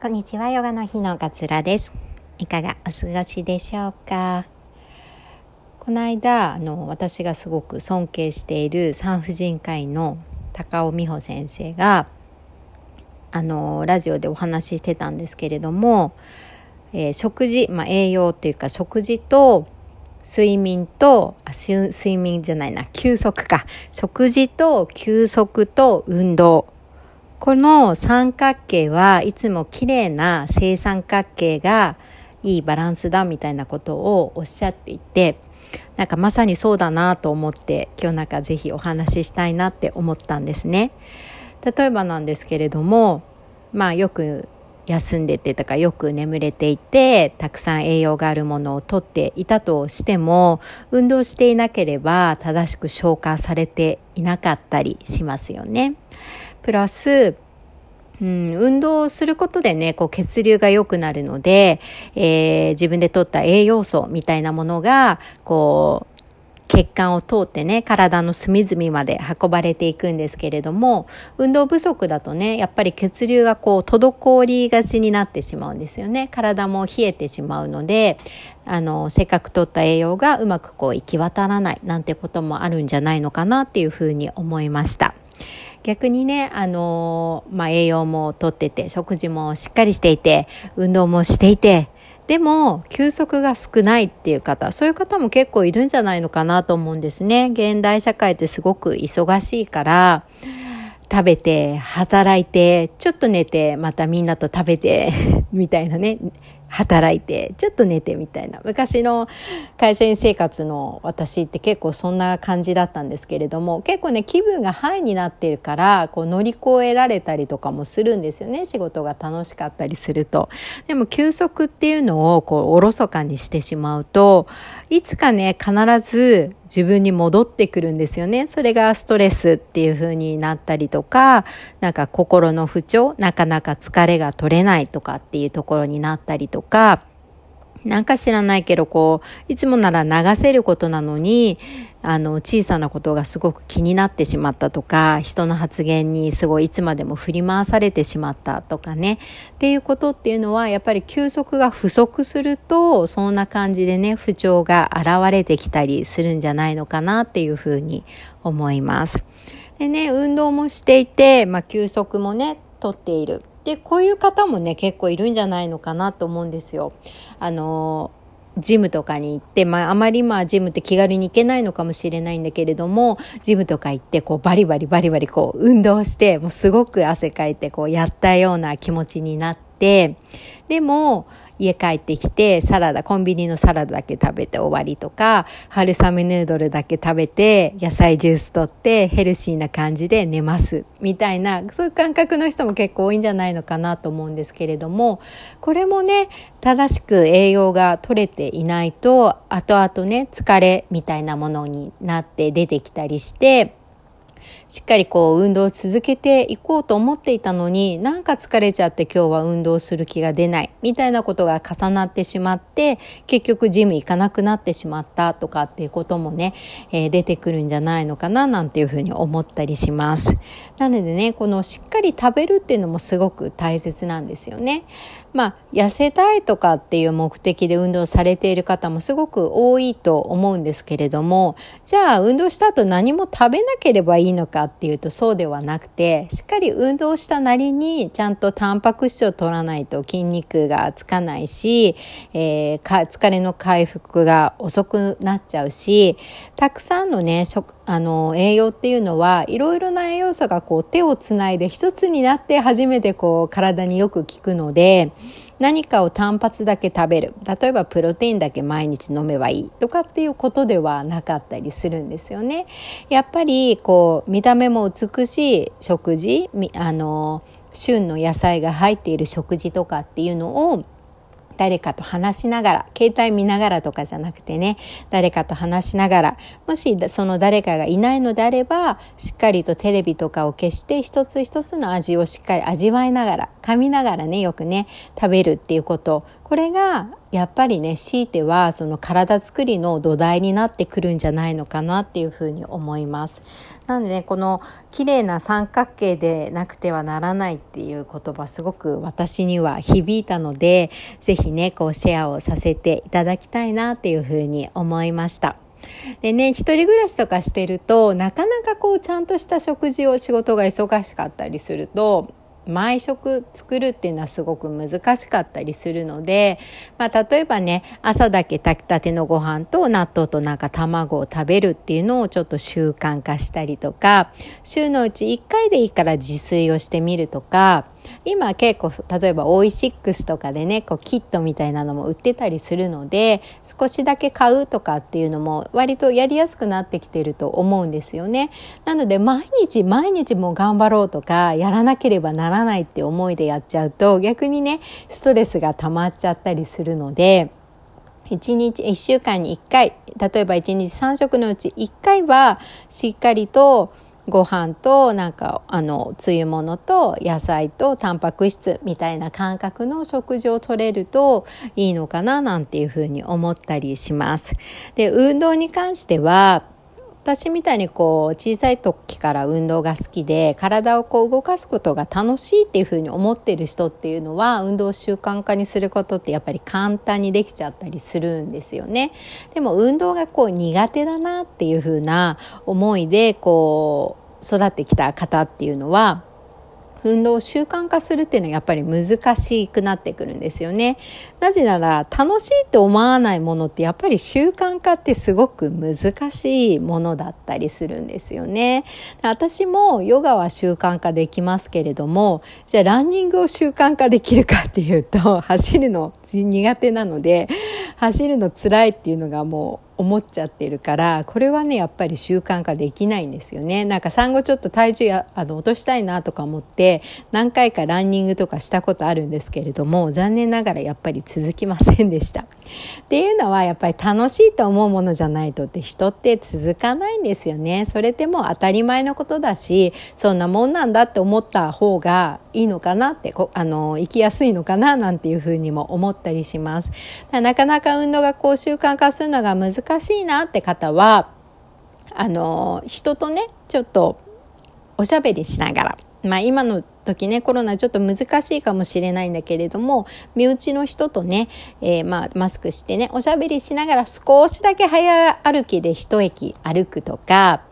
こんにちは、ヨガの日のかつらです。いかがお過ごしでしょうか？この間、あの私がすごく尊敬している産婦人科医の高尾美穂先生があのラジオでお話ししてたんですけれども、えー、食事、まあ、栄養というか食事と睡眠とあ睡眠じゃないな休息か食事と休息と運動この三角形はいつも綺麗な正三角形がいいバランスだみたいなことをおっしゃっていてなんかまさにそうだなと思って今日なんかぜひお話ししたいなって思ったんですね。例えばなんですけれどもまあよく休んでてとかよく眠れていてたくさん栄養があるものをとっていたとしても運動していなければ正しく消化されていなかったりしますよね。プラス、うん、運動をすることでね、こう血流が良くなるので、えー、自分で取った栄養素みたいなものが、こう、血管を通ってね、体の隅々まで運ばれていくんですけれども、運動不足だとね、やっぱり血流がこう、滞りがちになってしまうんですよね。体も冷えてしまうので、あの、せっかく取った栄養がうまくこう、行き渡らないなんてこともあるんじゃないのかなっていうふうに思いました。逆にね、あのまあ、栄養もとってて食事もしっかりしていて運動もしていてでも休息が少ないっていう方そういう方も結構いるんじゃないのかなと思うんですね。現代社会ってすごく忙しいから食べて働いてちょっと寝てまたみんなと食べてみたいなね。働いてちょっと寝てみたいな。昔の会社員生活の私って結構そんな感じだったんですけれども結構ね気分がハイになってるからこう乗り越えられたりとかもするんですよね。仕事が楽しかったりすると。でも休息っていうのをこうおろそかにしてしまうといつかね必ず自分に戻ってくるんですよね。それがストレスっていう風になったりとか、なんか心の不調、なかなか疲れが取れないとかっていうところになったりとか、なんか知らないけど、こう、いつもなら流せることなのに、あの、小さなことがすごく気になってしまったとか、人の発言にすごいいつまでも振り回されてしまったとかね。っていうことっていうのは、やっぱり休息が不足すると、そんな感じでね、不調が現れてきたりするんじゃないのかなっていうふうに思います。でね、運動もしていて、まあ、休息もね、とっている。でこういう方もね結構いるんじゃないのかなと思うんですよ。あのジムとかに行って、まあ、あまりまあジムって気軽に行けないのかもしれないんだけれどもジムとか行ってこうバリバリバリバリこう運動してもうすごく汗かいてこうやったような気持ちになってでも家帰ってきてサラダコンビニのサラダだけ食べて終わりとか春雨ヌードルだけ食べて野菜ジュース取ってヘルシーな感じで寝ますみたいなそういう感覚の人も結構多いんじゃないのかなと思うんですけれどもこれもね正しく栄養が取れていないと後々ね疲れみたいなものになって出てきたりしてしっかりこう運動を続けていこうと思っていたのになんか疲れちゃって今日は運動する気が出ないみたいなことが重なってしまって結局ジム行かなくなってしまったとかっていうこともね、えー、出てくるんじゃないのかななんていうふうに思ったりします。なのでねこのしっかり食べるっていうのもすごく大切なんですよね。まあ痩せたいとかっていう目的で運動されている方もすごく多いと思うんですけれどもじゃあ運動した後何も食べなければいいのかっていうとそうではなくてしっかり運動したなりにちゃんとタンパク質を取らないと筋肉がつかないし、えー、疲れの回復が遅くなっちゃうしたくさんのね食あの栄養っていうのはいろいろな栄養素がこう手をつないで一つになって初めてこう体によく効くので何かを単発だけ食べる例えばプロテインだけ毎日飲めばいいとかっていうことではなかったりするんですよね。やっぱりこう見た目も美しい食事あの旬の野菜が入っている食事とかっていうのを誰かと話しながら、携帯見ながらとかじゃなくてね、誰かと話しながら、もしその誰かがいないのであれば、しっかりとテレビとかを消して一つ一つの味をしっかり味わいながら、噛みながらね、よくね、食べるっていうこと。これがやっぱりね強いてはその体づくりの土台になってくるんじゃないのかなっていうふうに思いますなのでねこの綺麗な三角形でなくてはならないっていう言葉すごく私には響いたので是非ねこうシェアをさせていただきたいなっていうふうに思いました。でね一人暮らしとかしてるとなかなかこうちゃんとした食事を仕事が忙しかったりすると毎食作るっていうのはすごく難しかったりするので、まあ、例えばね朝だけ炊きたてのご飯と納豆となんか卵を食べるっていうのをちょっと習慣化したりとか週のうち1回でいいから自炊をしてみるとか今結構例えばオイシックスとかでねこうキットみたいなのも売ってたりするので少しだけ買うとかっていうのも割とやりやすくなってきてると思うんですよね。なので毎日毎日も頑張ろうとかやらなければならないって思いでやっちゃうと逆にねストレスが溜まっちゃったりするので。1日1週間に1回例えば1日3食のうち1回はしっかりとご飯となんかあのつゆものと野菜とタンパク質みたいな感覚の食事をとれるといいのかななんていうふうに思ったりします。で運動に関しては私みたいにこう小さい時から運動が好きで体をこう動かすことが楽しいっていうふうに思ってる人っていうのは運動習慣化にすることってやっぱり簡単にできちゃったりするんですよね。でも運動がこう苦手だなっていうふうな思いでこう育ってきた方っていうのは運動を習慣化するっていうのはやっぱり難しくなってくるんですよね。なぜなら楽しいって思わないものってやっぱり習慣化ってすごく難しいものだったりするんですよね。私もヨガは習慣化できますけれどもじゃあランニングを習慣化できるかっていうと走るの苦手なので走るの辛いっていうのがもう思っちゃってるからこれはねやっぱり習慣化できないんですよね。なんか産後ちょっと体重やあの落としたいなとか思って何回かランニングとかしたことあるんですけれども残念ながらやっぱり続きませんでした。っていうのはやっぱり楽しいと思うものじゃないとって人って続かないんですよね。それってもう当たり前のことだしそんなもんなんだって思った方がいいのかなってあの生きやすいのかななんていうふうにも思ったりします。なかなか運動がこう習慣化するのが難難しいなって方はあの人とねちょっとおしゃべりしながら。まあ今の時ねコロナちょっと難しいかもしれないんだけれども身内の人とね、えー、まあ、マスクしてねおしゃべりしながら少しだけ早歩きで一駅歩くとか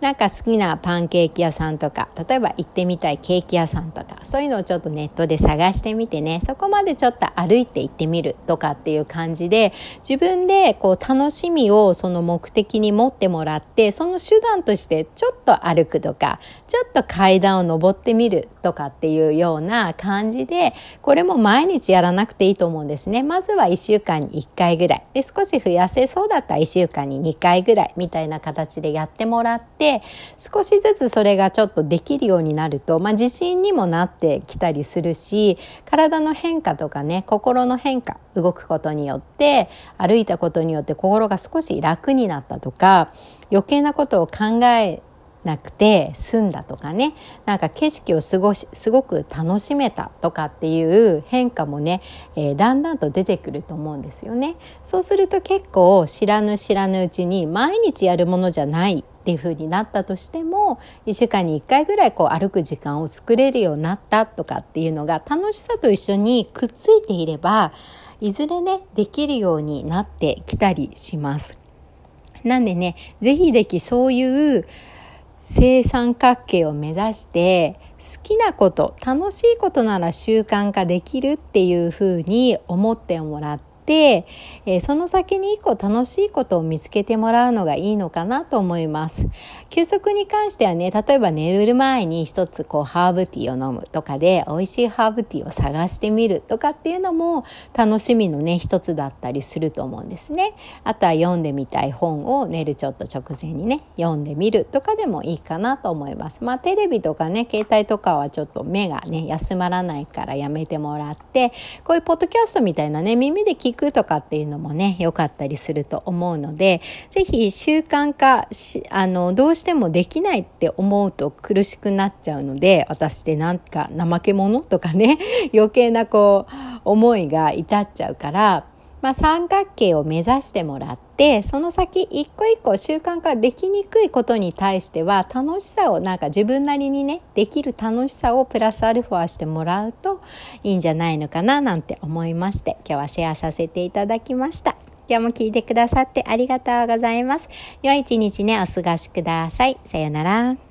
なんか好きなパンケーキ屋さんとか例えば行ってみたいケーキ屋さんとかそういうのをちょっとネットで探してみてねそこまでちょっと歩いて行ってみるとかっていう感じで自分でこう楽しみをその目的に持ってもらってその手段としてちょっと歩くとかちょっと階段を上ってみるとかっていうような感じでこれも毎日やらなくていいと思うんですね。まずは1週間に1回ぐらい。で少し増やせそうだったら1週間に2回ぐらいみたいな形でやってもらって少しずつそれがちょっとできるようになると、まあ、自信にもなってきたりするし体の変化とかね心の変化動くことによって歩いたことによって心が少し楽になったとか余計なことを考えなくて済んだとかねなんか景色をすごしすごく楽しめたとかっていう変化もね、えー、だんだんと出てくると思うんですよね。そうすると結構知らぬ知らぬうちに毎日やるものじゃないっていう風になったとしても1週間に1回ぐらいこう歩く時間を作れるようになったとかっていうのが楽しさと一緒にくっついていればいずれねできるようになってきたりします。なんでね是非できそういう正三角形を目指して好きなこと楽しいことなら習慣化できるっていうふうに思ってもらって、えー、その先に一個楽しいことを見つけてもらうのがいいのかなと思います。休息に関してはね、例えば寝る前に一つこうハーブティーを飲むとかで美味しいハーブティーを探してみるとかっていうのも楽しみのね、一つだったりすると思うんですね。あとは読んでみたい本を寝るちょっと直前にね、読んでみるとかでもいいかなと思います。まあテレビとかね、携帯とかはちょっと目がね、休まらないからやめてもらって、こういうポッドキャストみたいなね、耳で聞くとかっていうのもね良かったりすると思うので是非習慣化あのどうしてもできないって思うと苦しくなっちゃうので私ってなんか怠け者とかね余計なこう思いが至っちゃうからまあ、三角形を目指してもらってその先一個一個習慣化できにくいことに対しては楽しさをなんか自分なりにねできる楽しさをプラスアルファしてもらうといいんじゃないのかななんて思いまして今日はシェアさせていただきました。今日も聞いてくださってありがとうございます。良い一日ね、お過ごしください。さよなら。